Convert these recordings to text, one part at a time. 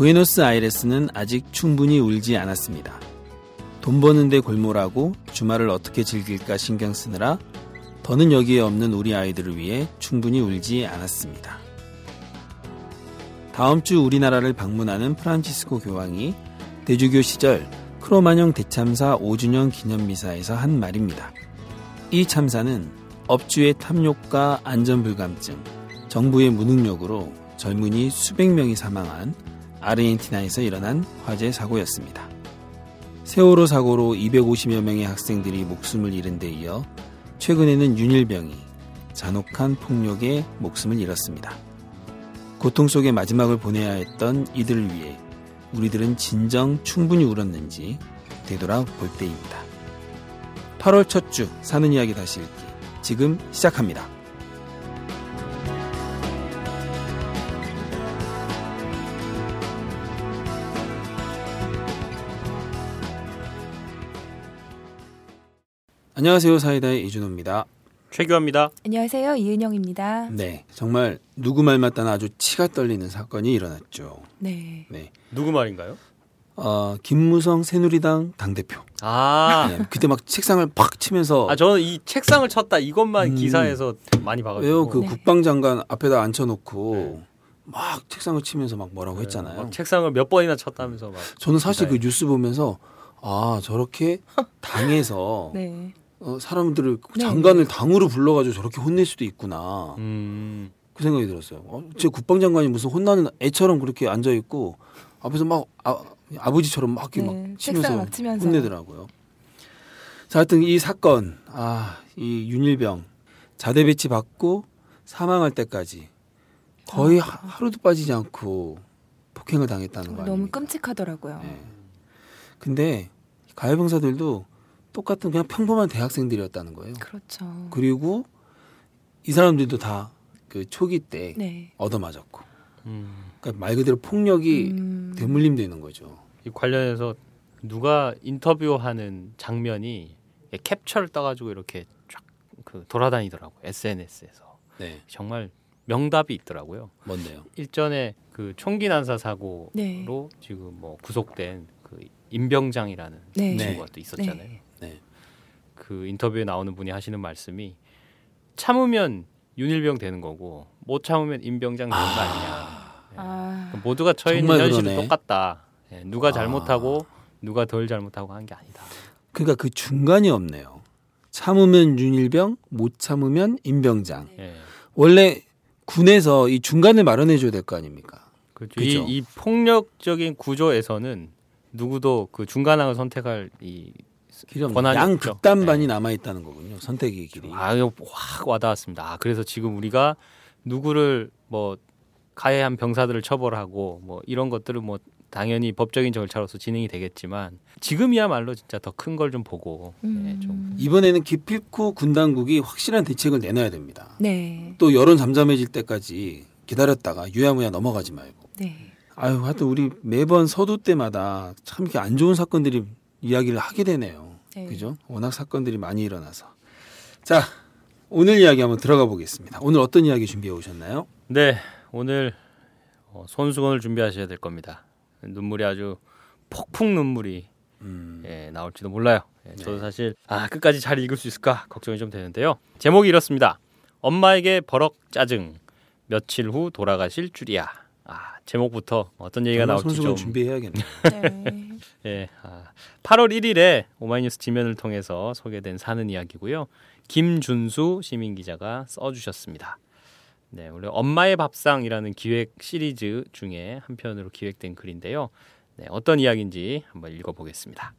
부에노스 아이레스는 아직 충분히 울지 않았습니다. 돈 버는데 골몰하고 주말을 어떻게 즐길까 신경 쓰느라 더는 여기에 없는 우리 아이들을 위해 충분히 울지 않았습니다. 다음 주 우리나라를 방문하는 프란치스코 교황이 대주교 시절 크로마뇽 대참사 5주년 기념미사에서 한 말입니다. 이 참사는 업주의 탐욕과 안전불감증, 정부의 무능력으로 젊은이 수백 명이 사망한 아르헨티나에서 일어난 화재 사고였습니다. 세월호 사고로 250여 명의 학생들이 목숨을 잃은 데 이어 최근에는 윤일병이 잔혹한 폭력에 목숨을 잃었습니다. 고통 속의 마지막을 보내야 했던 이들을 위해 우리들은 진정 충분히 울었는지 되돌아 볼 때입니다. 8월 첫 주 사는 이야기 다시 읽기 지금 시작합니다. 안녕하세요. 사이다의 이준호입니다. 최규합니다. 안녕하세요. 이은영입니다. 네, 정말 누구 말 맞다나 아주 치가 떨리는 사건이 일어났죠. 네. 네, 누구 말인가요? 어, 김무성 새누리당 당대표. 아, 네, 그때 막 책상을 팍 치면서 아 저는 이 책상을 쳤다 이것만 음. 기사에서 많이 봐가지고. 왜요? 그 네. 국방장관 앞에다 앉혀놓고 네. 막 책상을 치면서 막 뭐라고 네, 했잖아요. 막 책상을 몇 번이나 쳤다면서 막. 저는 사실 그 기사에. 뉴스 보면서 아 저렇게 당에서 네. 어, 사람들을 네. 장관을 당으로 불러가지고 저렇게 혼낼 수도 있구나 음. 그 생각이 들었어요. 어, 제 국방장관이 무슨 혼나는 애처럼 그렇게 앉아 있고 앞에서 막 아, 아버지처럼 막 이렇게 네, 막 치면서 막 치면서. 혼내더라고요. 자, 하여튼 이 사건, 아, 이 윤일병 자대 배치 받고 사망할 때까지 거의 하- 하루도 빠지지 않고 폭행을 당했다는 거 너무? 끔찍하더라고요. 네. 근데 가해병사들도 똑같은 그냥 평범한 대학생들이었다는 거예요. 그렇죠. 그리고 이 사람들도 다 그 초기 때 네. 얻어맞았고, 음. 그러니까 말 그대로 폭력이 음, 대물림되는 거죠. 이 관련해서 누가 인터뷰하는 장면이 캡처를 떠가지고 이렇게 쫙 그 돌아다니더라고 요 SNS에서 네, 정말 명답이 있더라고요. 뭔데요? 일전에 그 총기 난사 사고로 네. 지금 뭐 구속된 그 임병장이라는 네. 친구가 또 있었잖아요. 네. 그 인터뷰에 나오는 분이 하시는 말씀이 참으면 윤일병 되는 거고 못 참으면 임병장 되는 거 아니냐. 아, 그러니까 모두가 처해 있는 현실은 그러네. 똑같다. 예, 누가 아. 잘못하고 누가 덜 잘못하고 한 게 아니다. 그러니까 그 중간이 없네요. 참으면 윤일병, 못 참으면 임병장. 예. 원래 군에서 이 중간을 마련해 줘야 될 거 아닙니까? 그렇죠. 이. 이 폭력적인 구조에서는 누구도 그 중간항을 선택할 이 길이 권한이 양 없죠. 극단반이 남아 있다는 거군요. 선택의 길이. 아, 이거 확 와닿았습니다. 아, 그래서 지금 우리가 누구를 뭐 가해한 병사들을 처벌하고 뭐 이런 것들은 뭐 당연히 법적인 절차로서 진행이 되겠지만 지금이야말로 진짜 더 큰 걸 좀 보고 예, 좀 음, 이번에는 기필코 군 당국이 확실한 대책을 내놔야 됩니다. 네. 또 여론 잠잠해질 때까지 기다렸다가 유야무야 넘어가지 말고. 네. 아유, 하여튼 우리 매번 서두 때마다 참 이렇게 안 좋은 사건들이 이야기를 하게 되네요. 네. 그죠? 워낙 사건들이 많이 일어나서. 자, 오늘 이야기 한번 들어가 보겠습니다. 오늘 어떤 이야기 준비해 오셨나요? 네, 오늘 어, 손수건을 준비하셔야 될 겁니다. 눈물이 아주 폭풍 눈물이 음, 예, 나올지도 몰라요. 예, 저도 네. 사실 아 끝까지 잘 읽을 수 있을까 걱정이 좀 되는데요. 제목이 이렇습니다. 엄마에게 버럭 짜증 며칠 후 돌아가실 줄이야. 아 제목부터 어떤 얘기가 나올지 좀 준비해야겠네요. 네. 예, 아, 8월 1일에 오마이뉴스 지면을 통해서 소개된 사는 이야기고요. 김준수 시민 기자가 써주셨습니다. 네, 원래 엄마의 밥상이라는 기획 시리즈 중에 한 편으로 기획된 글인데요. 네, 어떤 이야기인지 한번 읽어보겠습니다.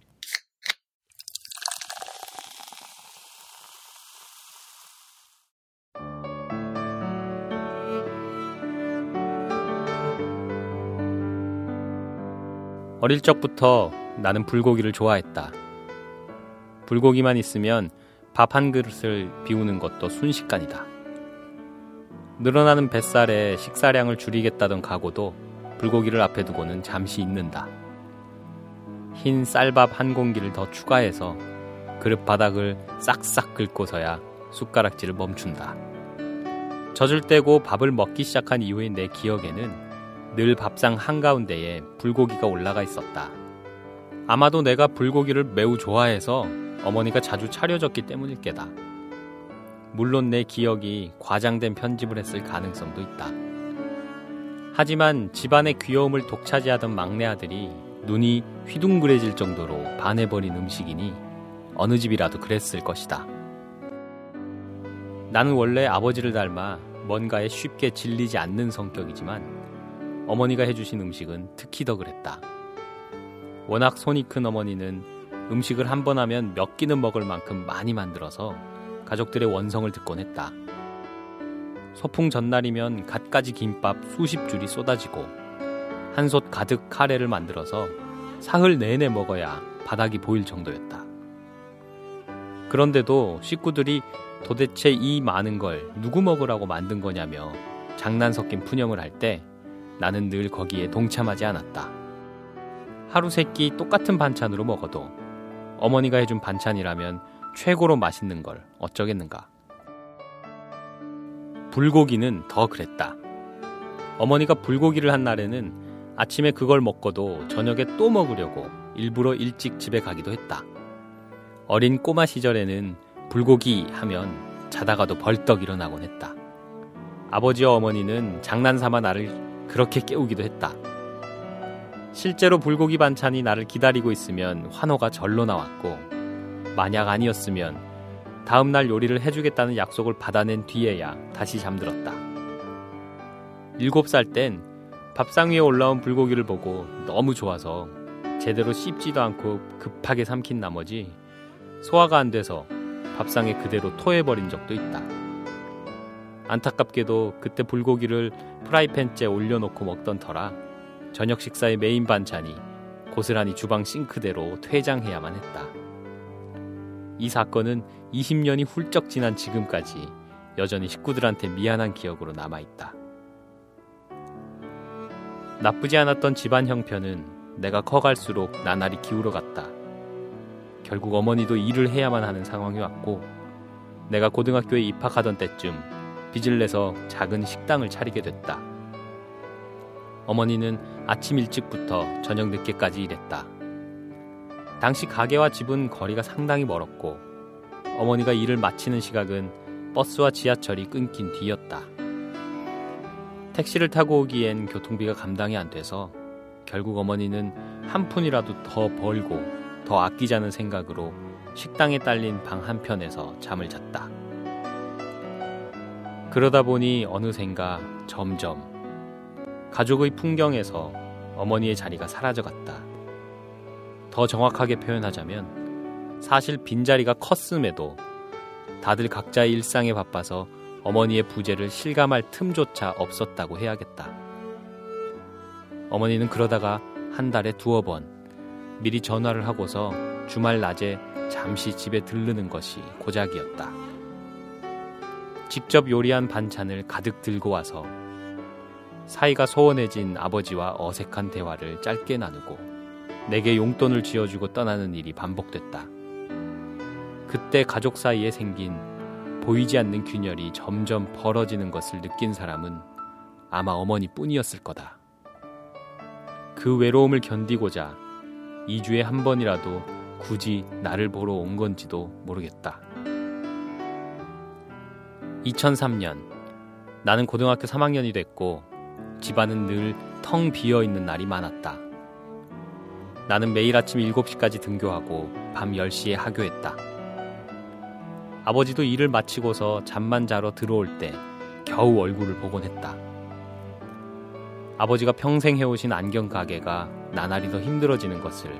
어릴 적부터 나는 불고기를 좋아했다. 불고기만 있으면 밥 한 그릇을 비우는 것도 순식간이다. 늘어나는 뱃살에 식사량을 줄이겠다던 각오도 불고기를 앞에 두고는 잠시 잊는다. 흰 쌀밥 한 공기를 더 추가해서 그릇 바닥을 싹싹 긁고서야 숟가락질을 멈춘다. 젖을 떼고 밥을 먹기 시작한 이후의 내 기억에는 늘 밥상 한가운데에 불고기가 올라가 있었다. 아마도 내가 불고기를 매우 좋아해서 어머니가 자주 차려줬기 때문일 게다. 물론 내 기억이 과장된 편집을 했을 가능성도 있다. 하지만 집안의 귀여움을 독차지하던 막내 아들이 눈이 휘둥그레질 정도로 반해버린 음식이니 어느 집이라도 그랬을 것이다. 나는 원래 아버지를 닮아 뭔가에 쉽게 질리지 않는 성격이지만 어머니가 해주신 음식은 특히 더 그랬다. 워낙 손이 큰 어머니는 음식을 한 번 하면 몇 끼는 먹을 만큼 많이 만들어서 가족들의 원성을 듣곤 했다. 소풍 전날이면 갖가지 김밥 수십 줄이 쏟아지고 한 솥 가득 카레를 만들어서 사흘 내내 먹어야 바닥이 보일 정도였다. 그런데도 식구들이 도대체 이 많은 걸 누구 먹으라고 만든 거냐며 장난 섞인 푸념을 할 때 나는 늘 거기에 동참하지 않았다. 하루 세 끼 똑같은 반찬으로 먹어도 어머니가 해준 반찬이라면 최고로 맛있는 걸 어쩌겠는가. 불고기는 더 그랬다. 어머니가 불고기를 한 날에는 아침에 그걸 먹고도 저녁에 또 먹으려고 일부러 일찍 집에 가기도 했다. 어린 꼬마 시절에는 불고기 하면 자다가도 벌떡 일어나곤 했다. 아버지와 어머니는 장난삼아 나를 그렇게 깨우기도 했다. 실제로 불고기 반찬이 나를 기다리고 있으면 환호가 절로 나왔고, 만약 아니었으면 다음 날 요리를 해주겠다는 약속을 받아낸 뒤에야 다시 잠들었다. 일곱 살 땐 밥상 위에 올라온 불고기를 보고 너무 좋아서 제대로 씹지도 않고 급하게 삼킨 나머지 소화가 안 돼서 밥상에 그대로 토해버린 적도 있다. 안타깝게도 그때 불고기를 프라이팬째 올려놓고 먹던 터라 저녁 식사의 메인 반찬이 고스란히 주방 싱크대로 퇴장해야만 했다. 이 사건은 20년이 훌쩍 지난 지금까지 여전히 식구들한테 미안한 기억으로 남아있다. 나쁘지 않았던 집안 형편은 내가 커갈수록 나날이 기울어갔다. 결국 어머니도 일을 해야만 하는 상황이 왔고 내가 고등학교에 입학하던 때쯤 빚을 내서 작은 식당을 차리게 됐다. 어머니는 아침 일찍부터 저녁 늦게까지 일했다. 당시 가게와 집은 거리가 상당히 멀었고 어머니가 일을 마치는 시각은 버스와 지하철이 끊긴 뒤였다. 택시를 타고 오기엔 교통비가 감당이 안 돼서 결국 어머니는 한 푼이라도 더 벌고 더 아끼자는 생각으로 식당에 딸린 방 한편에서 잠을 잤다. 그러다 보니 어느샌가 점점 가족의 풍경에서 어머니의 자리가 사라져갔다. 더 정확하게 표현하자면 사실 빈자리가 컸음에도 다들 각자의 일상에 바빠서 어머니의 부재를 실감할 틈조차 없었다고 해야겠다. 어머니는 그러다가 한 달에 두어 번 미리 전화를 하고서 주말 낮에 잠시 집에 들르는 것이 고작이었다. 직접 요리한 반찬을 가득 들고 와서 사이가 소원해진 아버지와 어색한 대화를 짧게 나누고 내게 용돈을 쥐어주고 떠나는 일이 반복됐다. 그때 가족 사이에 생긴 보이지 않는 균열이 점점 벌어지는 것을 느낀 사람은 아마 어머니뿐이었을 거다. 그 외로움을 견디고자 2주에 한 번이라도 굳이 나를 보러 온 건지도 모르겠다. 2003년 나는 고등학교 3학년이 됐고 집안은 늘 텅 비어 있는 날이 많았다. 나는 매일 아침 7시까지 등교하고 밤 10시에 하교했다. 아버지도 일을 마치고서 잠만 자러 들어올 때 겨우 얼굴을 보곤 했다. 아버지가 평생 해오신 안경 가게가 나날이 더 힘들어지는 것을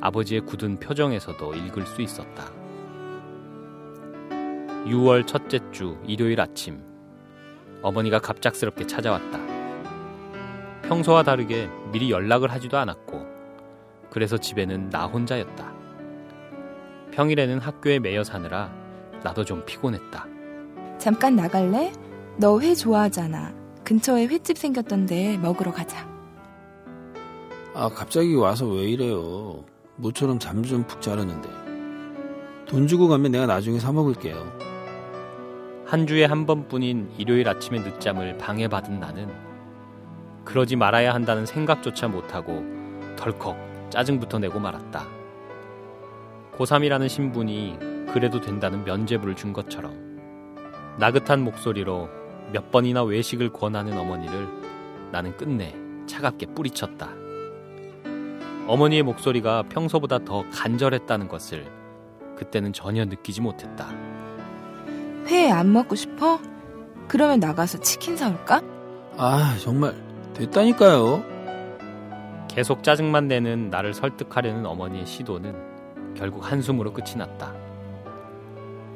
아버지의 굳은 표정에서도 읽을 수 있었다. 6월 첫째 주 일요일 아침, 어머니가 갑작스럽게 찾아왔다. 평소와 다르게 미리 연락을 하지도 않았고, 그래서 집에는 나 혼자였다. 평일에는 학교에 매여 사느라 나도 좀 피곤했다. 잠깐 나갈래? 너 회 좋아하잖아. 근처에 횟집 생겼던데 먹으러 가자. 아, 갑자기 와서 왜 이래요? 모처럼 잠 좀 푹 자려는데. 돈 주고 가면 내가 나중에 사 먹을게요. 한 주에 한 번뿐인 일요일 아침의 늦잠을 방해받은 나는 그러지 말아야 한다는 생각조차 못하고 덜컥 짜증부터 내고 말았다. 고3이라는 신분이 그래도 된다는 면죄부를 준 것처럼 나긋한 목소리로 몇 번이나 외식을 권하는 어머니를 나는 끝내 차갑게 뿌리쳤다. 어머니의 목소리가 평소보다 더 간절했다는 것을 그때는 전혀 느끼지 못했다. 회 안 먹고 싶어? 그러면 나가서 치킨 사올까? 아, 정말 됐다니까요. 계속 짜증만 내는 나를 설득하려는 어머니의 시도는 결국 한숨으로 끝이 났다.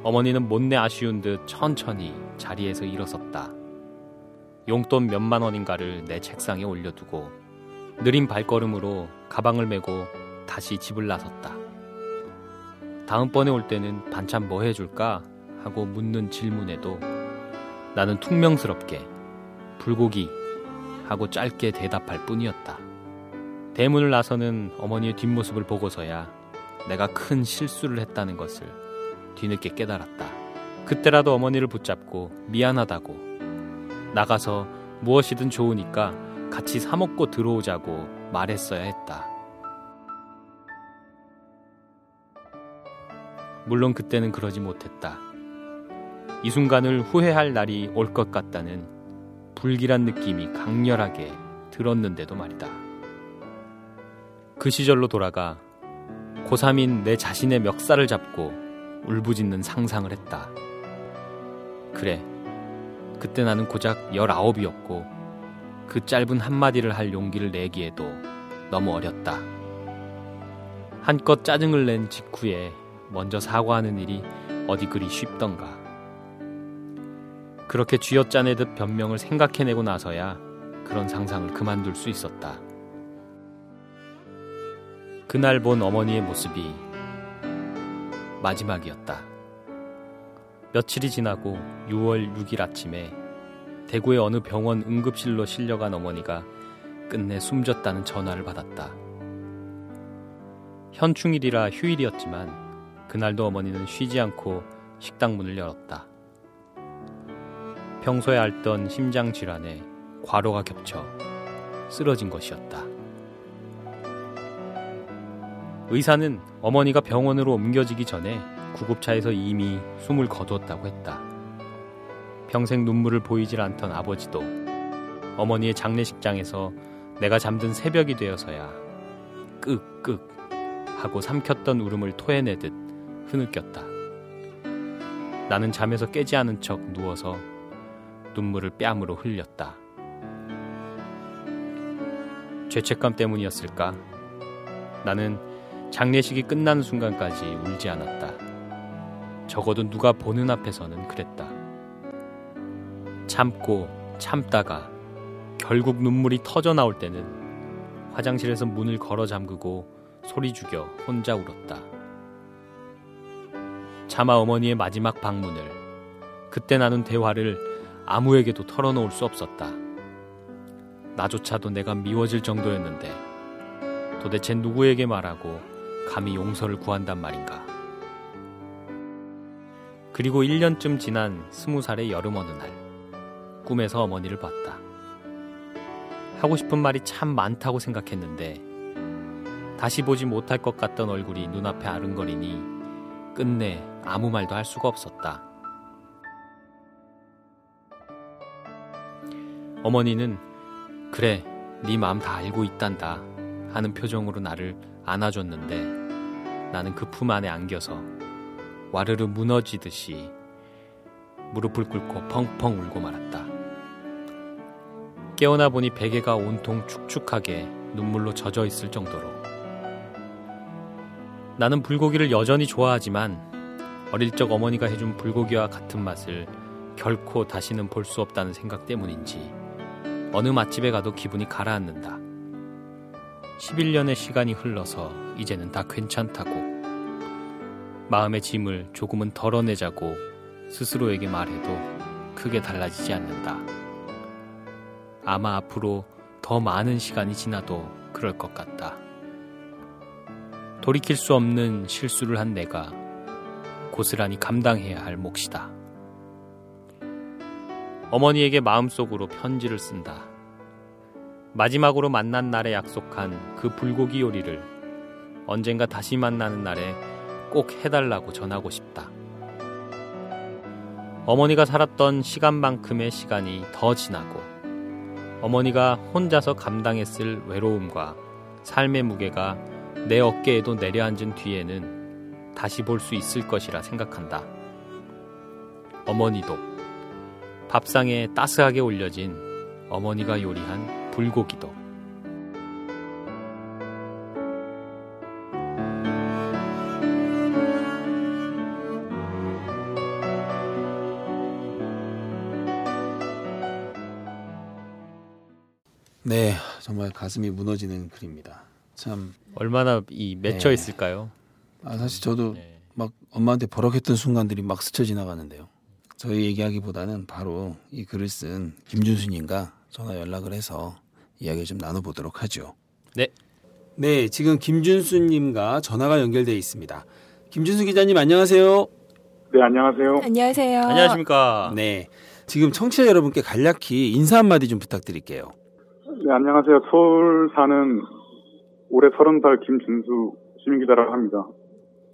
어머니는 못내 아쉬운 듯 천천히 자리에서 일어섰다. 용돈 몇만 원인가를 내 책상에 올려두고 느린 발걸음으로 가방을 메고 다시 집을 나섰다. 다음번에 올 때는 반찬 뭐 해줄까? 하고 묻는 질문에도 나는 퉁명스럽게 불고기 하고 짧게 대답할 뿐이었다. 대문을 나서는 어머니의 뒷모습을 보고서야 내가 큰 실수를 했다는 것을 뒤늦게 깨달았다. 그때라도 어머니를 붙잡고 미안하다고 나가서 무엇이든 좋으니까 같이 사먹고 들어오자고 말했어야 했다. 물론 그때는 그러지 못했다. 이 순간을 후회할 날이 올 것 같다는 불길한 느낌이 강렬하게 들었는데도 말이다. 그 시절로 돌아가 고3인 내 자신의 멱살을 잡고 울부짖는 상상을 했다. 그래, 그때 나는 고작 19이었고 그 짧은 한마디를 할 용기를 내기에도 너무 어렸다. 한껏 짜증을 낸 직후에 먼저 사과하는 일이 어디 그리 쉽던가. 그렇게 쥐어짜내듯 변명을 생각해내고 나서야 그런 상상을 그만둘 수 있었다. 그날 본 어머니의 모습이 마지막이었다. 며칠이 지나고 6월 6일 아침에 대구의 어느 병원 응급실로 실려간 어머니가 끝내 숨졌다는 전화를 받았다. 현충일이라 휴일이었지만 그날도 어머니는 쉬지 않고 식당 문을 열었다. 평소에 앓던 심장 질환에 과로가 겹쳐 쓰러진 것이었다. 의사는 어머니가 병원으로 옮겨지기 전에 구급차에서 이미 숨을 거두었다고 했다. 평생 눈물을 보이질 않던 아버지도 어머니의 장례식장에서 내가 잠든 새벽이 되어서야 끄끄 하고 삼켰던 울음을 토해내듯 흐느꼈다. 나는 잠에서 깨지 않은 척 누워서 눈물을 뺨으로 흘렸다. 죄책감 때문이었을까? 나는 장례식이 끝나는 순간까지 울지 않았다. 적어도 누가 보는 앞에서는 그랬다. 참고 참다가 결국 눈물이 터져 나올 때는 화장실에서 문을 걸어 잠그고 소리 죽여 혼자 울었다. 차마 어머니의 마지막 방문을 그때 나눈 대화를 아무에게도 털어놓을 수 없었다. 나조차도 내가 미워질 정도였는데 도대체 누구에게 말하고 감히 용서를 구한단 말인가. 그리고 1년쯤 지난 스무 살의 여름 어느 날 꿈에서 어머니를 봤다. 하고 싶은 말이 참 많다고 생각했는데 다시 보지 못할 것 같던 얼굴이 눈앞에 아른거리니 끝내 아무 말도 할 수가 없었다. 어머니는 그래, 네 마음 다 알고 있단다 하는 표정으로 나를 안아줬는데 나는 그 품 안에 안겨서 와르르 무너지듯이 무릎을 꿇고 펑펑 울고 말았다. 깨어나 보니 베개가 온통 축축하게 눈물로 젖어 있을 정도로 나는 불고기를 여전히 좋아하지만 어릴 적 어머니가 해준 불고기와 같은 맛을 결코 다시는 볼 수 없다는 생각 때문인지 어느 맛집에 가도 기분이 가라앉는다. 11년의 시간이 흘러서 이제는 다 괜찮다고 마음의 짐을 조금은 덜어내자고 스스로에게 말해도 크게 달라지지 않는다. 아마 앞으로 더 많은 시간이 지나도 그럴 것 같다. 돌이킬 수 없는 실수를 한 내가 고스란히 감당해야 할 몫이다. 어머니에게 마음속으로 편지를 쓴다. 마지막으로 만난 날에 약속한 그 불고기 요리를 언젠가 다시 만나는 날에 꼭 해달라고 전하고 싶다. 어머니가 살았던 시간만큼의 시간이 더 지나고 어머니가 혼자서 감당했을 외로움과 삶의 무게가 내 어깨에도 내려앉은 뒤에는 다시 볼 수 있을 것이라 생각한다. 어머니도 밥상에 따스하게 올려진 어머니가 요리한 불고기도 네, 정말 가슴이 무너지는 글입니다. 참, 얼마나 이 맺혀 네. 있을까요? 아, 사실 저도 네. 막 엄마한테 버럭했던 순간들이 막 스쳐 지나가는데요. 저희 얘기하기보다는 바로 이 글을 쓴 김준수님과 전화 연락을 해서 이야기 좀 나눠보도록 하죠. 네. 네, 지금 김준수님과 전화가 연결돼 있습니다. 김준수 기자님 안녕하세요. 네, 안녕하세요. 안녕하세요. 안녕하십니까? 네, 지금 청취자 여러분께 간략히 인사 한마디 좀 부탁드릴게요. 네, 안녕하세요. 서울 사는 올해 서른 살 김준수 시민기자라고 합니다.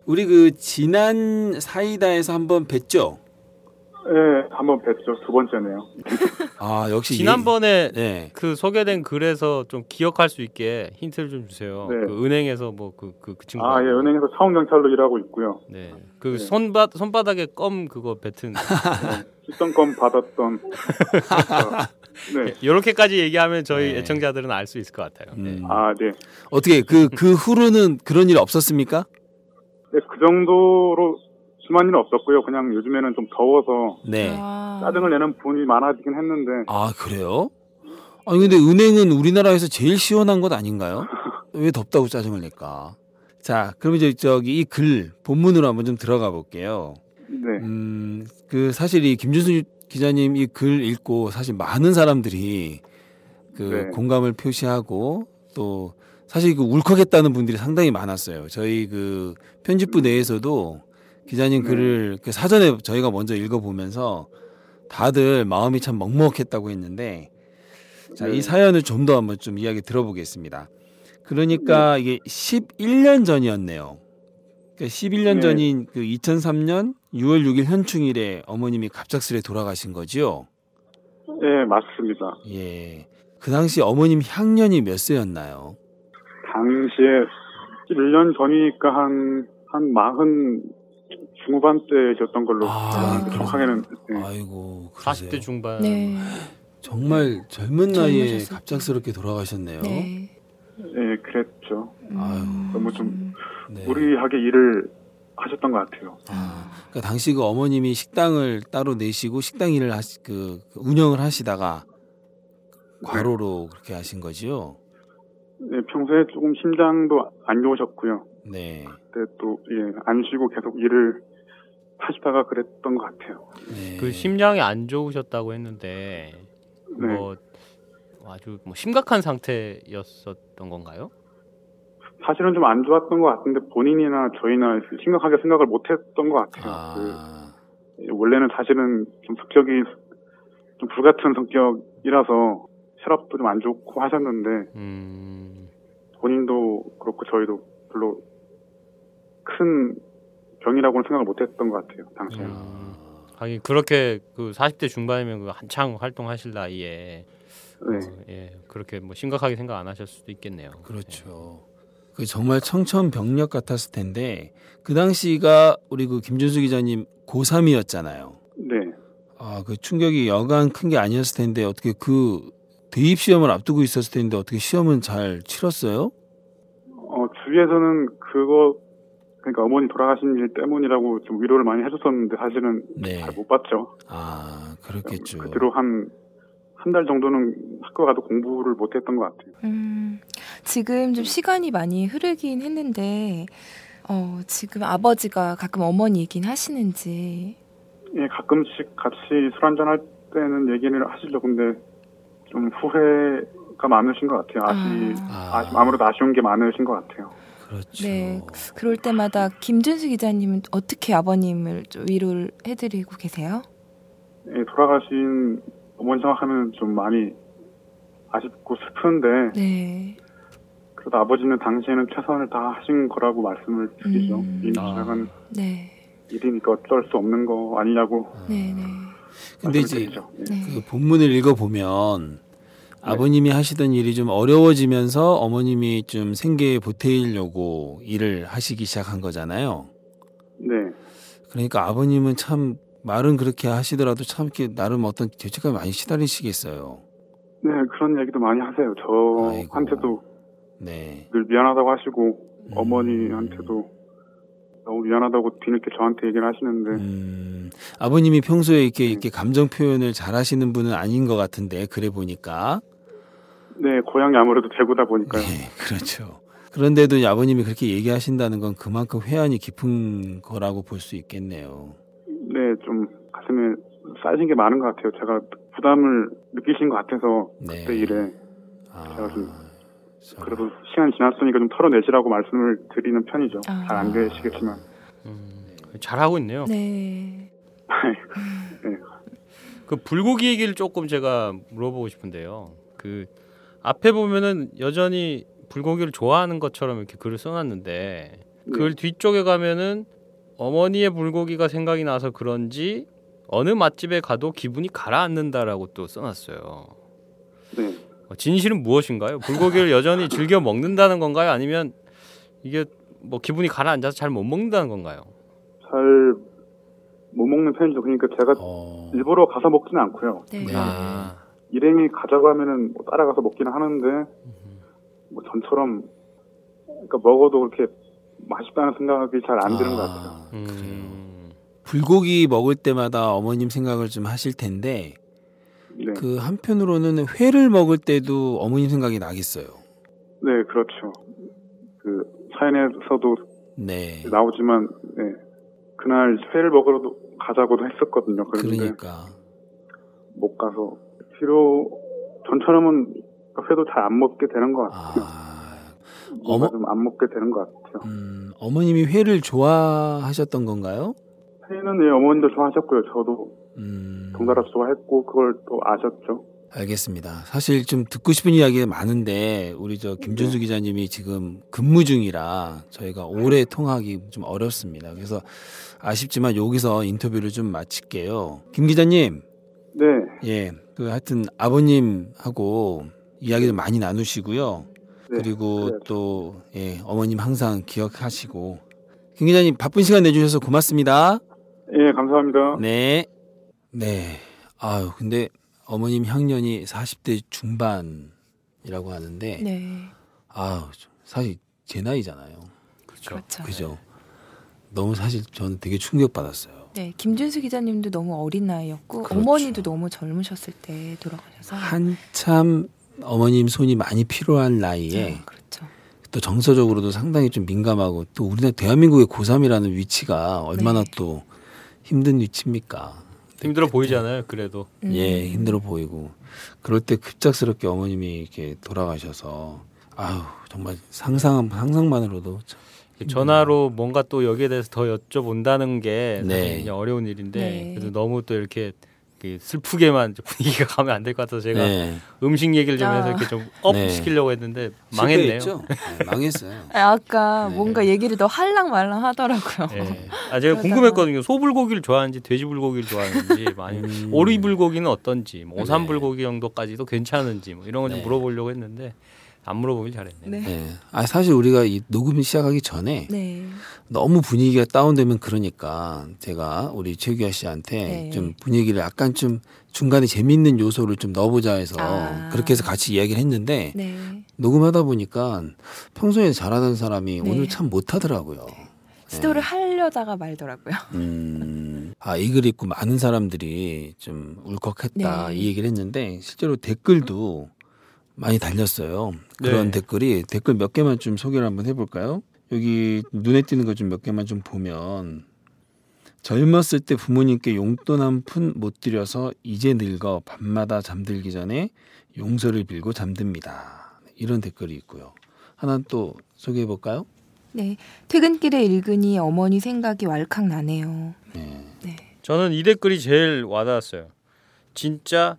우리 그 지난 사이다에서 한번 뵀죠. 네, 한번 뵀죠. 두 번째네요. 아 역시 지난번에 예- 네. 그 소개된 글에서 좀 기억할 수 있게 힌트를 좀 주세요. 네. 그 은행에서 뭐그그그 친구. 아, 예, 은행에서 사원경찰로 일하고 있고요. 네. 그 네. 손바 손바닥에 껌 그거 뱉은. 있던 건 받았던. 네. 이렇게까지 얘기하면 저희 네. 애청자들은 알 수 있을 것 같아요. 네. 음. 아, 네. 어떻게 그그 후로는 그런 일 없었습니까? 네, 그 정도로 심한 일은 없었고요. 그냥 요즘에는 좀 더워서 네. 아, 짜증을 내는 분이 많아지긴 했는데, 아 그래요? 아니 근데 은행은 우리나라에서 제일 시원한 것 아닌가요? 왜 덥다고 짜증을 낼까? 자, 그럼 이제 저기 이 글 본문으로 한번 좀 들어가 볼게요. 네. 음, 그 사실 이 김준수 기자님 이 글 읽고 사실 많은 사람들이 그 네. 공감을 표시하고 또 사실 그 울컥했다는 분들이 상당히 많았어요. 저희 그 편집부 내에서도 기자님 네. 글을 그 사전에 저희가 먼저 읽어보면서 다들 마음이 참 먹먹했다고 했는데 자, 네. 이 사연을 좀 더 한번 좀 이야기 들어보겠습니다. 그러니까 이게 11년 전이었네요. 그러니까 11년 네. 전인 그 2003년 6월 6일 현충일에 어머님이 갑작스레 돌아가신 거죠. 네, 맞습니다. 예. 그 당시 어머님 향년이 몇 세였나요? 당시에 1년 전이니까 한, 한 마흔 중후반 때였던 걸로 아? 정확하게는 네. 아이고, 그러세요. 40대 중반. 네. 정말 젊은 나이에 젊으셨었죠. 갑작스럽게 돌아가셨네요. 네. 네, 그랬죠. 아유, 너무 좀 네. 무리하게 일을 하셨던 것 같아요. 아, 그러니까 당시 그 어머님이 식당을 따로 내시고 식당 일을 하시 그, 그 운영을 하시다가 과로로 그렇게 하신 거지요. 네, 평소에 조금 심장도 안 좋으셨고요. 네. 그때 또, 예, 안 쉬고 계속 일을 하시다가 그랬던 것 같아요. 네. 그 심장이 안 좋으셨다고 했는데 네. 뭐 아주 뭐 심각한 상태였었던 건가요? 사실은 좀 안 좋았던 것 같은데 본인이나 저희나 심각하게 생각을 못 했던 것 같아요. 아, 그, 원래는 사실은 좀 성격이 좀 불같은 성격이라서 혈압도 좀 안 좋고 하셨는데 음. 본인도 그렇고 저희도 별로 큰 병이라고는 생각을 못 했던 것 같아요, 당시에. 음. 하긴 그렇게 그 40대 중반이면 그 한창 활동하실 나이에 네. 어, 예 그렇게 뭐 심각하게 생각 안 하실 수도 있겠네요. 그렇죠. 그 정말 청천벽력 같았을 텐데 그 당시가 우리 그 김준수 기자님 고3이었잖아요. 네. 아, 그 충격이 여간 큰 게 아니었을 텐데 어떻게 그 대입 시험을 앞두고 있었을 텐데 어떻게 시험은 잘 치렀어요? 어, 주위에서는 그거, 그러니까 어머니 돌아가신 일 때문이라고 좀 위로를 많이 해줬었는데 사실은 네. 잘못 봤죠. 아, 그렇겠죠. 그 뒤로 한, 한 달 정도는 학교 가도 공부를 못 했던 것 같아요. 음, 지금 좀 시간이 많이 흐르긴 했는데, 어, 지금 아버지가 가끔 어머니 얘기는 하시는지. 예, 가끔씩 같이 술 한잔 할 때는 얘기를 하시죠. 근데 좀 후회가 많으신 것 같아요. 아시, 아, 아무래도 아쉬운 게 많으신 것 같아요. 그렇죠. 네. 그럴 때마다 김준수 기자님은 어떻게 아버님을 좀 위로를 해드리고 계세요? 예, 돌아가신 어머니 생각하면 좀 많이 아쉽고 슬픈데 네. 그래도 아버지는 당시에는 최선을 다 하신 거라고 말씀을 드리죠. 음. 이미 아. 지나간 네. 일이니까 어쩔 수 없는 거 아니냐고 네, 네. 근데 이제 드리죠. 예. 네. 그 본문을 읽어보면 아버님이 하시던 일이 좀 어려워지면서 어머님이 좀 생계에 보태려고 일을 하시기 시작한 거잖아요. 네. 그러니까 아버님은 참 말은 그렇게 하시더라도 참 이렇게 나름 어떤 죄책감이 많이 시달리시겠어요. 네, 그런 얘기도 많이 하세요. 저한테도 네. 늘 미안하다고 하시고 음. 어머니한테도 너무 미안하다고 뒤늦게 저한테 얘기를 하시는데 음, 아버님이 평소에 이렇게 이렇게 감정 표현을 잘 하시는 분은 아닌 것 같은데 그래 보니까 네 고향이 아무래도 대구다 보니까요. 네, 그렇죠. 그런데도 이 아버님이 그렇게 얘기하신다는 건 그만큼 회한이 깊은 거라고 볼 수 있겠네요. 네, 좀 가슴에 쌓이신 게 많은 것 같아요. 제가 부담을 느끼신 것 같아서 네. 그때 일에 아, 제가 좀 저- 그래도 시간이 지났으니까 좀 털어내시라고 말씀을 드리는 편이죠. 아. 잘안 되시겠지만. 음, 잘하고 있네요. 네. 그 불고기 얘기를 조금 제가 물어보고 싶은데요. 그 앞에 보면은 여전히 불고기를 좋아하는 것처럼 이렇게 글을 써놨는데 네. 글 뒤쪽에 가면은 어머니의 불고기가 생각이 나서 그런지 어느 맛집에 가도 기분이 가라앉는다라고 또 써놨어요. 네. 어, 진실은 무엇인가요? 불고기를 여전히 즐겨 먹는다는 건가요? 아니면 이게 뭐 기분이 가라앉아서 잘 못 먹는다는 건가요? 잘 못 먹는 편이죠. 그러니까 제가 어, 일부러 가서 먹지는 않고요. 네. 네. 아, 일행이 가자고 하면은 뭐 따라가서 먹기는 하는데 뭐 전처럼 그러니까 먹어도 그렇게 맛있다는 생각이 잘 안 드는 것 같아요. 아, 그래요. 음, 불고기 먹을 때마다 어머님 생각을 좀 하실 텐데 네, 그 한편으로는 회를 먹을 때도 어머님 생각이 나겠어요. 네 그렇죠. 그 사연에서도 네. 나오지만 네, 그날 회를 먹으러 가자고도 했었거든요. 그런데 그러니까 못 가서 뒤로 전처럼은 회도 잘 안 먹게 되는 것 같아요. 아, 어머- 좀안 먹게 되는 것 같아요. 음, 어머님이 회를 좋아하셨던 건가요? 회는 예, 어머님도 좋아하셨고요. 저도 음, 동달아 좋아했고 그걸 또 아셨죠. 알겠습니다. 사실 좀 듣고 싶은 이야기가 많은데 우리 저 김준수 기자님이 지금 근무 중이라 저희가 오래 통하기 좀 어렵습니다. 그래서 아쉽지만 여기서 인터뷰를 좀 마칠게요. 김 기자님, 네, 예, 그 하여튼 아버님하고 이야기를 많이 나누시고요. 네, 그리고 그래야죠. 또 예, 어머님 항상 기억하시고 김 기자님 바쁜 시간 내주셔서 고맙습니다. 예, 감사합니다. 네. 네. 아유, 근데 어머님 향년이 40대 중반이라고 하는데, 네. 아유, 사실 제 나이잖아요. 그렇죠. 그렇죠. 그죠? 너무 사실 저는 되게 충격받았어요. 네, 김준수 기자님도 너무 어린 나이였고 그렇죠. 어머니도 너무 젊으셨을 때 돌아가셔서 한참 어머님 손이 많이 필요한 나이에 네, 그렇죠. 또 정서적으로도 상당히 좀 민감하고 또 우리나라 대한민국의 고3이라는 위치가 얼마나 네. 또 힘든 위치입니까? 힘들어 보이잖아요. 그래도 음. 예, 힘들어 보이고 그럴 때 급작스럽게 어머님이 이렇게 돌아가셔서 아유 정말 상상 상상만으로도 참, 전화로 뭔가 또 여기에 대해서 더 여쭤본다는 게 네. 어려운 일인데 네. 그래도 너무 또 이렇게 그 슬프게만 분위기가 가면 안 될 것 같아서 제가 네, 음식 얘기를 좀 해서 아. 이렇게 좀업 네. 시키려고 했는데 망했네요. 네, 망했어요. 아, 아까 네. 뭔가 얘기를 더 할랑말랑 하더라고요. 예. 아 제가 그러다가- 궁금했거든요. 소불고기를 좋아하는지 돼지불고기를 좋아하는지 많이 음. 오리불고기는 어떤지 뭐 네. 오삼불고기 정도까지도 괜찮은지 뭐 이런 거좀 네. 물어보려고 했는데 안 물어보길 잘했네. 네. 네. 아 사실 우리가 이 녹음 시작하기 전에 네. 너무 분위기가 다운되면 그러니까 제가 우리 최규하 씨한테 네. 좀 분위기를 약간 좀 중간에 재밌는 요소를 좀 넣어보자 해서 아. 그렇게 해서 같이 이야기를 했는데 네. 녹음하다 보니까 평소에 잘하던 사람이 네. 오늘 참 못하더라고요. 시도를 하려다가 말더라고요. 음, 아, 이 글 읽고 많은 사람들이 좀 울컥했다 네. 이 얘기를 했는데 실제로 댓글도 많이 달렸어요. 그런 네. 댓글이 댓글 몇 개만 좀 소개를 한번 해볼까요? 여기 눈에 띄는 거 좀 몇 개만 좀 보면 젊었을 때 부모님께 용돈 한 푼 못 드려서 이제 늙어 밤마다 잠들기 전에 용서를 빌고 잠듭니다. 이런 댓글이 있고요. 하나 또 소개해 볼까요? 네. 퇴근길에 읽으니 어머니 생각이 왈칵 나네요. 네. 네. 저는 이 댓글이 제일 와닿았어요. 진짜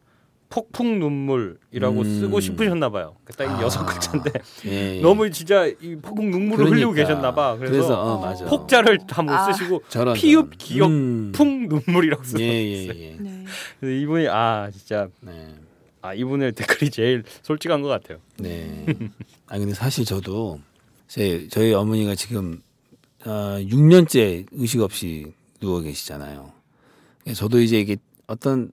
폭풍 눈물이라고 음. 쓰고 싶으셨나 봐요. 딱 아. 여섯 글자인데 예, 예. 너무 진짜 이 폭풍 눈물을 그러니까. 흘리고 계셨나 봐. 그래서, 그래서 어, 맞아. 폭자를 다못 아. 쓰시고 저런 피읍. 기역 음. 풍 눈물이라고 예, 쓰셨어요. 예, 예. 네. 그래서 이분이 아 진짜 네. 아 이분의 댓글이 제일 솔직한 것 같아요. 네. 아 근데 사실 저도 제 저희 어머니가 지금 어, 6년째 의식 없이 누워 계시잖아요. 예, 저도 이제 이게 어떤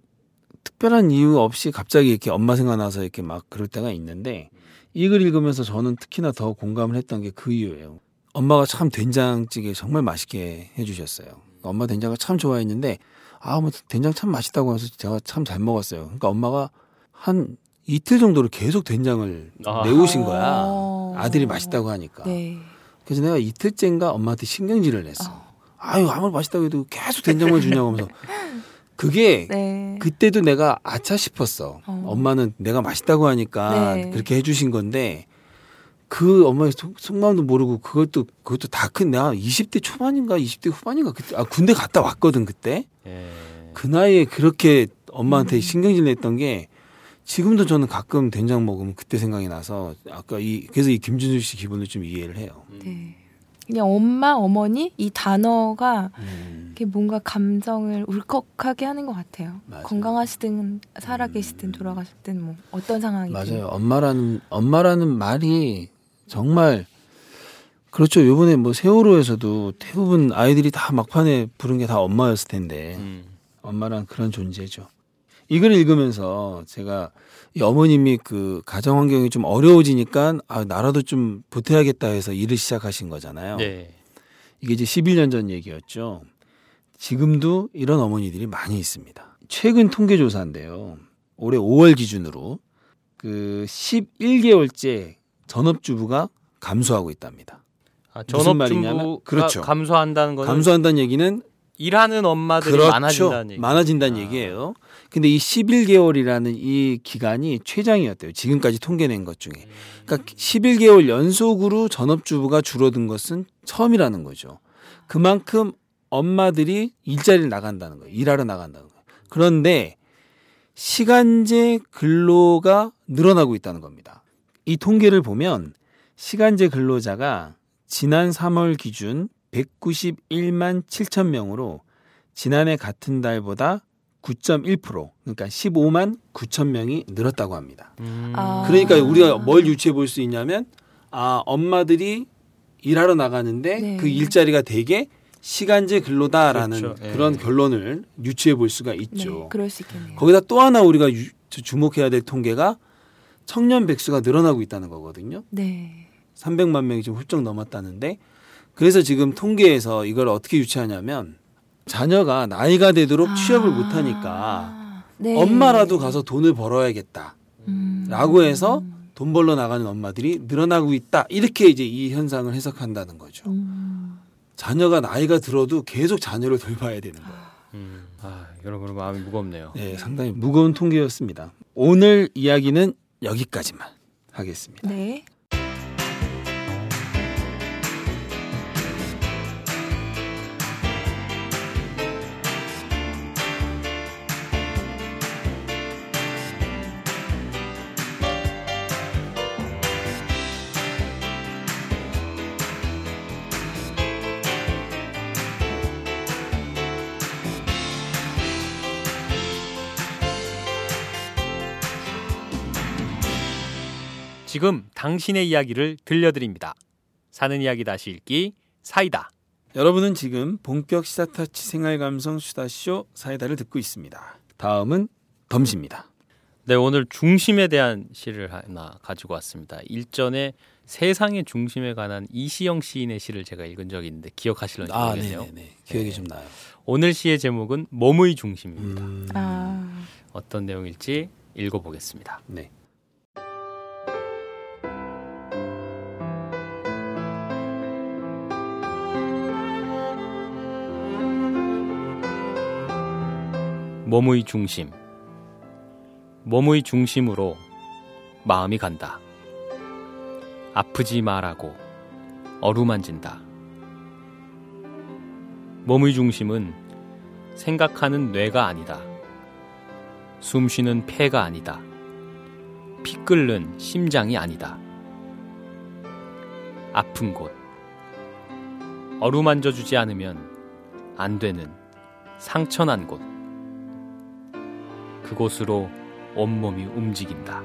특별한 이유 없이 갑자기 이렇게 엄마 생각나서 이렇게 막 그럴 때가 있는데 이 글 읽으면서 저는 특히나 더 공감을 했던 게 그 이유예요. 엄마가 참 된장찌개 정말 맛있게 해주셨어요. 엄마 된장을 참 좋아했는데 아, 뭐 된장 참 맛있다고 해서 제가 참 잘 먹었어요. 그러니까 엄마가 한 이틀 정도를 계속 된장을 아. 내오신 거야. 어. 아들이 맛있다고 하니까. 네. 그래서 내가 이틀째인가 엄마한테 신경질을 냈어. 어. 아유 아무리 맛있다고 해도 계속 된장만 주냐고 하면서 그게 네. 그때도 내가 아차 싶었어. 어. 엄마는 내가 맛있다고 하니까 네. 그렇게 해주신 건데 그 엄마의 속, 속마음도 모르고 그것도 그것도 다 큰 내가 20대 초반인가 20대 후반인가 그때 아 군대 갔다 왔거든 그때 예. 그 나이에 그렇게 엄마한테 음. 신경질 냈던 게 지금도 저는 가끔 된장 먹으면 그때 생각이 나서 아까 이 그래서 이 김준수 씨 기분을 좀 이해를 해요. 네. 그냥 엄마, 어머니 이 단어가 음. 뭔가 감정을 울컥하게 하는 것 같아요. 맞아요. 건강하시든 살아계시든 돌아가시든 뭐 어떤 상황이든. 맞아요. 엄마라는 엄마라는 말이 정말 그렇죠. 요번에 뭐 세월호에서도 대부분 아이들이 다 막판에 부른 게 다 엄마였을 텐데 음. 엄마란 그런 존재죠. 이 글을 읽으면서 제가 이 어머님이 그 가정 환경이 좀 어려워지니까 아 나라도 좀 보태야겠다 해서 일을 시작하신 거잖아요. 네. 이게 이제 11년 전 얘기였죠. 지금도 이런 어머니들이 많이 있습니다. 최근 통계 조사인데요. 올해 5월 기준으로 그 11개월째 전업주부가 감소하고 있답니다. 아, 전업주부가 그렇죠. 감소한다는 거는 감소한다는 얘기는 일하는 엄마들이 그렇죠. 많아진다는 얘기. 많아진다는 아. 얘기예요. 근데 이 11개월이라는 이 기간이 최장이었대요. 지금까지 통계낸 것 중에. 그러니까 11개월 연속으로 전업주부가 줄어든 것은 처음이라는 거죠. 그만큼 엄마들이 일자리를 나간다는 거예요. 일하러 나간다는 거예요. 그런데 시간제 근로가 늘어나고 있다는 겁니다. 이 통계를 보면 시간제 근로자가 지난 3월 기준 191만 7천 명으로 지난해 같은 달보다 9.1% 그러니까 15만 9천 명이 늘었다고 합니다. 음. 아. 그러니까 우리가 뭘 유추해 볼 수 있냐면 아 엄마들이 일하러 나가는데 네. 그 일자리가 대개 시간제 근로다라는 그렇죠. 예. 그런 결론을 유추해 볼 수가 네, 있죠. 그럴 수 있겠네요. 거기다 또 하나 우리가 유- 주목해야 될 통계가 청년 백수가 늘어나고 있다는 거거든요. 네. 300만 명이 좀 훌쩍 넘었다는데 그래서 지금 통계에서 이걸 어떻게 유추하냐면 자녀가 나이가 되도록 취업을 아. 못하니까 네. 엄마라도 가서 돈을 벌어야겠다. 음. 라고 해서 돈 벌러 나가는 엄마들이 늘어나고 있다. 이렇게 이제 이 현상을 해석한다는 거죠. 음. 자녀가 나이가 들어도 계속 자녀를 돌봐야 되는 거예요. 음. 아, 여러분 마음이 무겁네요. 네, 상당히 무거운 통계였습니다. 오늘 이야기는 여기까지만 하겠습니다. 네. 지금 당신의 이야기를 들려드립니다. 사는 이야기 다시 읽기 사이다. 여러분은 지금 본격 시사타치 생활감성 수다쇼 사이다를 듣고 있습니다. 다음은 덤시입니다. 네, 오늘 중심에 대한 시를 하나 가지고 왔습니다. 일전에 세상의 중심에 관한 이시영 시인의 시를 제가 읽은 적이 있는데 기억하실런지 아, 모르겠네요. 네네네. 기억이 네. 좀 나요. 오늘 시의 제목은 몸의 중심입니다. 음, 아. 어떤 내용일지 읽어보겠습니다. 네. 몸의 중심. 몸의 중심으로 마음이 간다. 아프지 말라고 어루만진다. 몸의 중심은 생각하는 뇌가 아니다. 숨 쉬는 폐가 아니다. 피 끓는 심장이 아니다. 아픈 곳. 어루만져 주지 않으면 안 되는 상처난 곳. 그곳으로 온몸이 움직인다.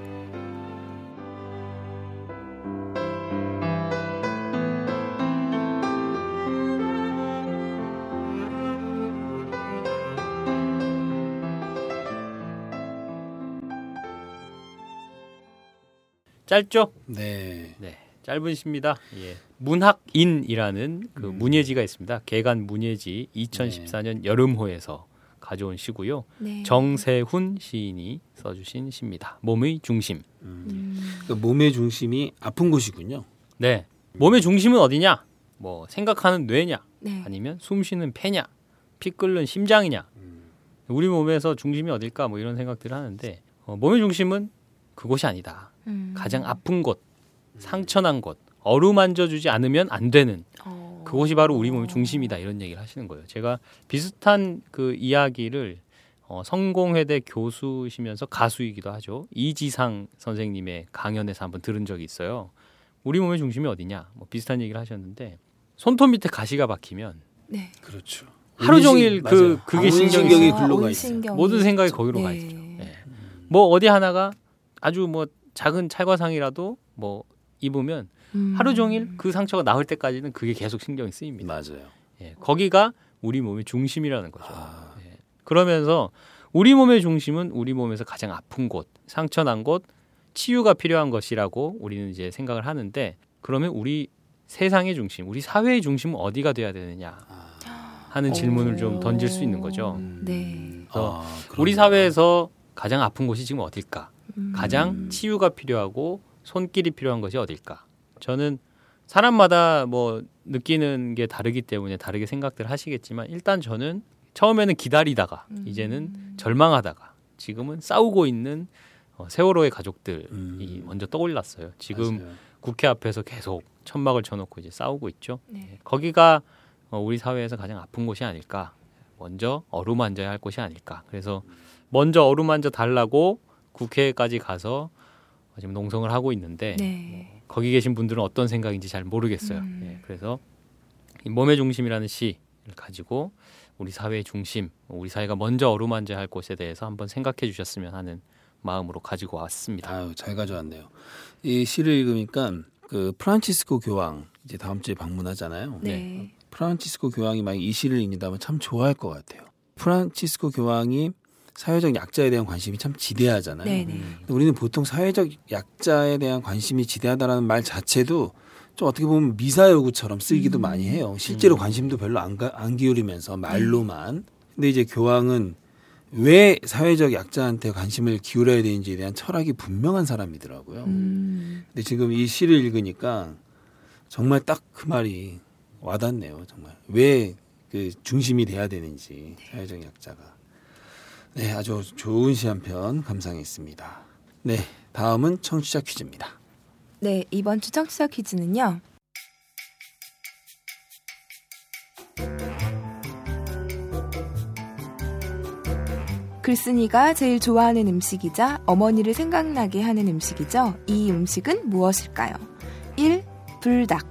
짧죠? 네. 네. 짧은 시입니다. 예. 문학인이라는 그 음. 문예지가 있습니다. 개간 문예지 2014년 여름호에서 가져온 시고요. 네. 정세훈 시인이 써주신 시입니다. 몸의 중심. 음. 그러니까 몸의 중심이 아픈 곳이군요. 네. 몸의 중심은 어디냐? 뭐 생각하는 뇌냐? 네. 아니면 숨 쉬는 폐냐? 피 끓는 심장이냐? 음. 우리 몸에서 중심이 어딜까? 뭐 이런 생각들을 하는데 어, 몸의 중심은 그곳이 아니다. 음. 가장 아픈 곳, 상처난 곳, 어루만져 주지 않으면 안 되는 어. 그곳이 바로 우리 몸의 중심이다 이런 얘기를 하시는 거예요. 제가 비슷한 그 이야기를 어, 성공회대 교수시면서 가수이기도 하죠. 이지상 선생님의 강연에서 한번 들은 적이 있어요. 우리 몸의 중심이 어디냐? 뭐 비슷한 얘기를 하셨는데 손톱 밑에 가시가 박히면 네. 그렇죠. 하루 종일 그- 맞아요. 그게 신경이 글로 가 있어요. 모든 생각이. 거기로 가 네. 있죠. 예. 뭐 어디 하나가 아주 뭐 작은 찰과상이라도 뭐 입으면 음. 하루 종일 그 상처가 나을 때까지는 그게 계속 신경이 쓰입니다. 맞아요. 예, 거기가 우리 몸의 중심이라는 거죠. 아. 예. 그러면서 우리 몸의 중심은 우리 몸에서 가장 아픈 곳, 상처 난 곳, 치유가 필요한 것이라고 우리는 이제 생각을 하는데 그러면 우리 세상의 중심, 우리 사회의 중심은 어디가 돼야 되느냐 하는 질문을 좀 던질 수 있는 거죠. 음. 네. 그래서 아, 우리. 사회에서 가장 아픈 곳이 지금 어딜까? 음. 가장 치유가 필요하고 손길이 필요한 것이 어딜까? 저는 사람마다 뭐 느끼는 게 다르기 때문에 다르게 생각들 하시겠지만 일단 저는 처음에는 기다리다가 음. 이제는 절망하다가 지금은 싸우고 있는 어, 세월호의 가족들이 음. 먼저 떠올랐어요. 지금 맞아요. 국회 앞에서 계속 천막을 쳐놓고 이제 싸우고 있죠. 네. 거기가 어, 우리 사회에서 가장 아픈 곳이 아닐까. 먼저 어루만져야 할 곳이 아닐까. 그래서 먼저 어루만져 달라고 국회까지 가서 지금 농성을 하고 있는데 네. 거기 계신 분들은 어떤 생각인지 잘 모르겠어요. 음. 예, 그래서 이 몸의 중심이라는 시를 가지고 우리 사회의 중심, 우리 사회가 먼저 어루만져야 할 곳에 대해서 한번 생각해 주셨으면 하는 마음으로 가지고 왔습니다. 아유 잘 가져왔네요. 이 시를 읽으니까 그 프란치스코 교황 이제 다음 주에 방문하잖아요. 네. 프란치스코 교황이 만약 이 시를 읽는다면 참 좋아할 것 같아요. 프란치스코 교황이 사회적 약자에 대한 관심이 참 지대하잖아요. 네. 네. 근데 우리는 보통 사회적 약자에 대한 관심이 지대하다라는 말 자체도 좀 어떻게 보면 미사 여구처럼 쓰이기도 음. 많이 해요. 실제로 관심도 별로 안, 가- 안 기울이면서 말로만. 근데 이제 교황은 왜 사회적 약자한테 관심을 기울여야 되는지에 대한 철학이 분명한 사람이더라고요. 음. 근데 지금 이 시를 읽으니까 정말 딱 그 말이 와닿네요. 정말 왜 그 중심이 돼야 되는지 사회적 약자가. 네, 아주 좋은 시 한 편 감상했습니다. 네, 다음은 청취자 퀴즈입니다. 네, 이번 주 청취자 퀴즈는요. 글쓴이가 제일 좋아하는 음식이자 어머니를 생각나게 하는 음식이죠. 이 음식은 무엇일까요? 1. 불닭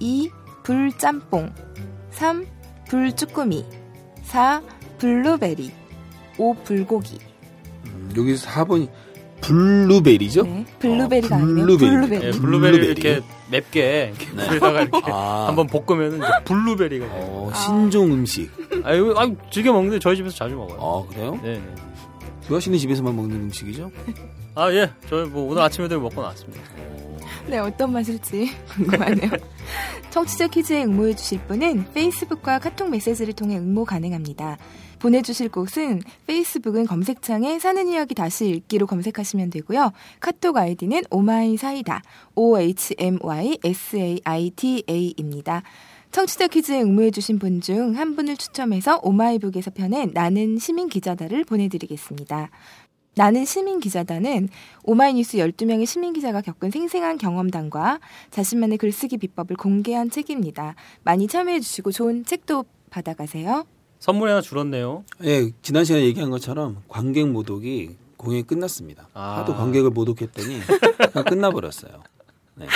2. 불짬뽕 3. 불쭈꾸미 4. 블루베리 5. 불고기 음, 여기서 4번이 블루베리죠? 네, 블루베리가 아. 블루베리. 블루베리. 예, 블루베리 블루베리. 이렇게 맵게 이렇게 네. 이렇게 아, 한번 볶으면 이제 블루베리가 돼요. 어, 신종 음식. 아유, 아유, 즐겨 먹는데 저희 집에서 자주 먹어요. 어, 그래요? 네, 네. 유아 씨는 집에서만 먹는 음식이죠? 아, 예. 저희 뭐 오늘 아침에도 먹고 나왔습니다. 네, 어떤 맛일지 궁금하네요. 청취자 퀴즈에 응모해 주실 분은 페이스북과 카톡 메시지를 통해 응모 가능합니다. 보내주실 곳은 페이스북은 검색창에 사는 이야기 다시 읽기로 검색하시면 되고요. 카톡 아이디는 오마이사이다, O-H-M-Y-S-A-I-D-A입니다. 청취자 퀴즈에 응모해 주신 분 중 한 분을 추첨해서 오마이북에서 펴낸 나는 시민 기자다를 보내드리겠습니다. 나는 시민 기자단은 오마이뉴스 12명의 시민 기자가 겪은 생생한 경험담과 자신만의 글쓰기 비법을 공개한 책입니다. 많이 참여해 주시고 좋은 책도 받아가세요. 선물이 하나 줄었네요. 예, 지난 시간에 얘기한 것처럼 관객 모독이 공연이 끝났습니다. 아. 하도 관객을 모독했더니 끝나버렸어요. 네,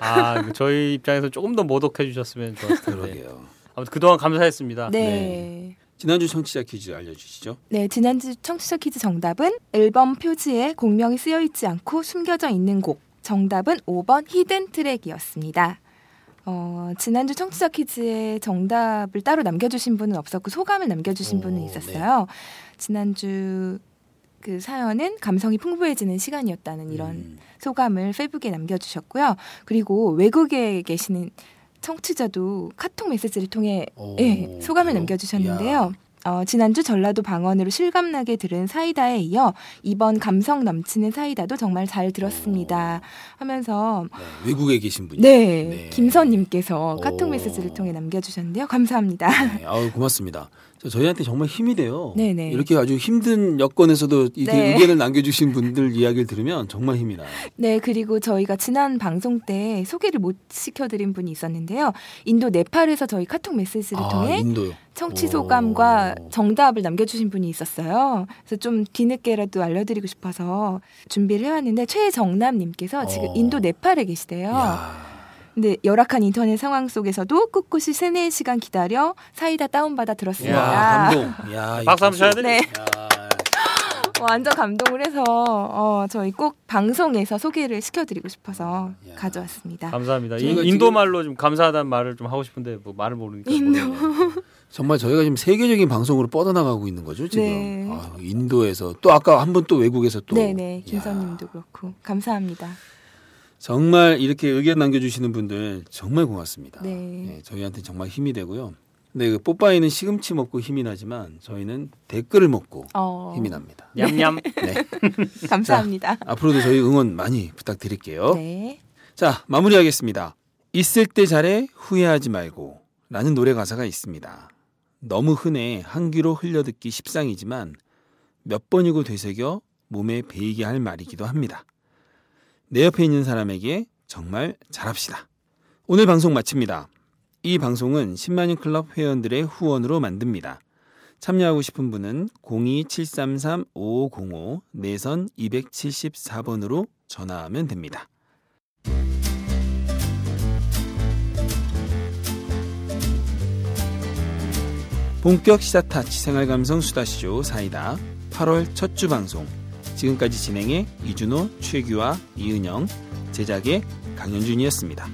아, 그 저희 입장에서 조금 더 모독해 주셨으면 좋았을 텐데. 그러게요. 아무튼 그동안 감사했습니다. 네. 네. 지난주 청취자 퀴즈 알려주시죠. 네, 지난주 청취자 퀴즈 정답은 앨범 표지에 공명이 쓰여 있지 않고 숨겨져 있는 곡. 정답은 5번 히든 트랙이었습니다. 어, 지난주 청취자 퀴즈에 정답을 따로 남겨주신 분은 없었고 소감을 남겨주신 오, 분은 있었어요. 지난주 그 사연은 감성이 풍부해지는 시간이었다는 이런 음, 소감을 페이북에 남겨주셨고요. 그리고 외국에 계시는 청취자도 카톡 메시지를 통해 오, 예, 소감을? 남겨주셨는데요. 어, 지난주 전라도 방언으로 실감나게 들은 사이다에 이어 이번 감성 넘치는 사이다도 정말 잘 들었습니다. 하면서 네, 외국에 계신 분이. 네, 네. 김선님께서 카톡 오. 메시지를 통해 남겨주셨는데요. 감사합니다. 네, 아우 고맙습니다. 저- 저희한테 정말 힘이 돼요. 네네. 이렇게 아주 힘든 여건에서도 이렇게 네. 의견을 남겨주신 분들 이야기를 들으면 정말 힘이 나요. 네, 그리고 저희가 지난 방송 때 소개를 못 시켜드린 분이 있었는데요. 인도 네팔에서 저희 카톡 메시지를 아, 통해 인도요. 청취 오. 소감과 정답을 남겨주신 분이 있었어요. 그래서 좀 뒤늦게라도 알려드리고 싶어서 준비를 해왔는데 최정남님께서 지금 어. 인도 네팔에 계시대요. 야, 근데 열악한 인터넷 상황 속에서도 꿋꿋이 3, 4시간 기다려 사이다 다운받아 들었습니다. 야, 감동. 야, 박수 한번 쳐야 돼? 네. 야, 완전 감동을 해서 어, 저희 꼭 방송에서 소개를 시켜드리고 싶어서 야. 가져왔습니다. 감사합니다. 인, 인도 지금- 말로 좀 감사하다는 말을 좀 하고 싶은데 뭐 말을 모르니까. 인도. 모르겠네요. 정말 저희가 지금 세계적인 방송으로 뻗어나가고 있는 거죠 지금. 네. 아, 인도에서 또 아까 한번또 외국에서 또. 네네, 야, 김선님도 그렇고 감사합니다. 정말 이렇게 의견 남겨주시는 분들 정말 고맙습니다. 네. 예, 저희한테 정말 힘이 되고요. 근데 그 뽀빠이는 시금치 먹고 힘이 나지만 저희는 댓글을 먹고 어, 힘이 납니다. 냠냠. 네. 감사합니다. 앞으로도 저희 응원 많이 부탁드릴게요. 네. 자, 마무리하겠습니다. 있을 때 잘해 후회하지 말고 라는 노래 가사가 있습니다. 너무 흔해 한 귀로 흘려듣기 십상이지만 몇 번이고 되새겨 몸에 배이게 할 말이기도 합니다. 내 옆에 있는 사람에게 정말 잘합시다. 오늘 방송 마칩니다. 이 방송은 10만인 클럽 회원들의 후원으로 만듭니다. 참여하고 싶은 분은 02-733-5505 내선 274번으로 전화하면 됩니다. 본격 시사 타치 생활감성 수다쇼 사이다 8월 첫 주 방송 지금까지 진행해 이준호, 최규화, 이은영, 제작의 강현준이었습니다.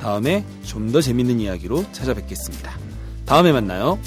다음에 좀 더 재밌는 이야기로 찾아뵙겠습니다. 다음에 만나요.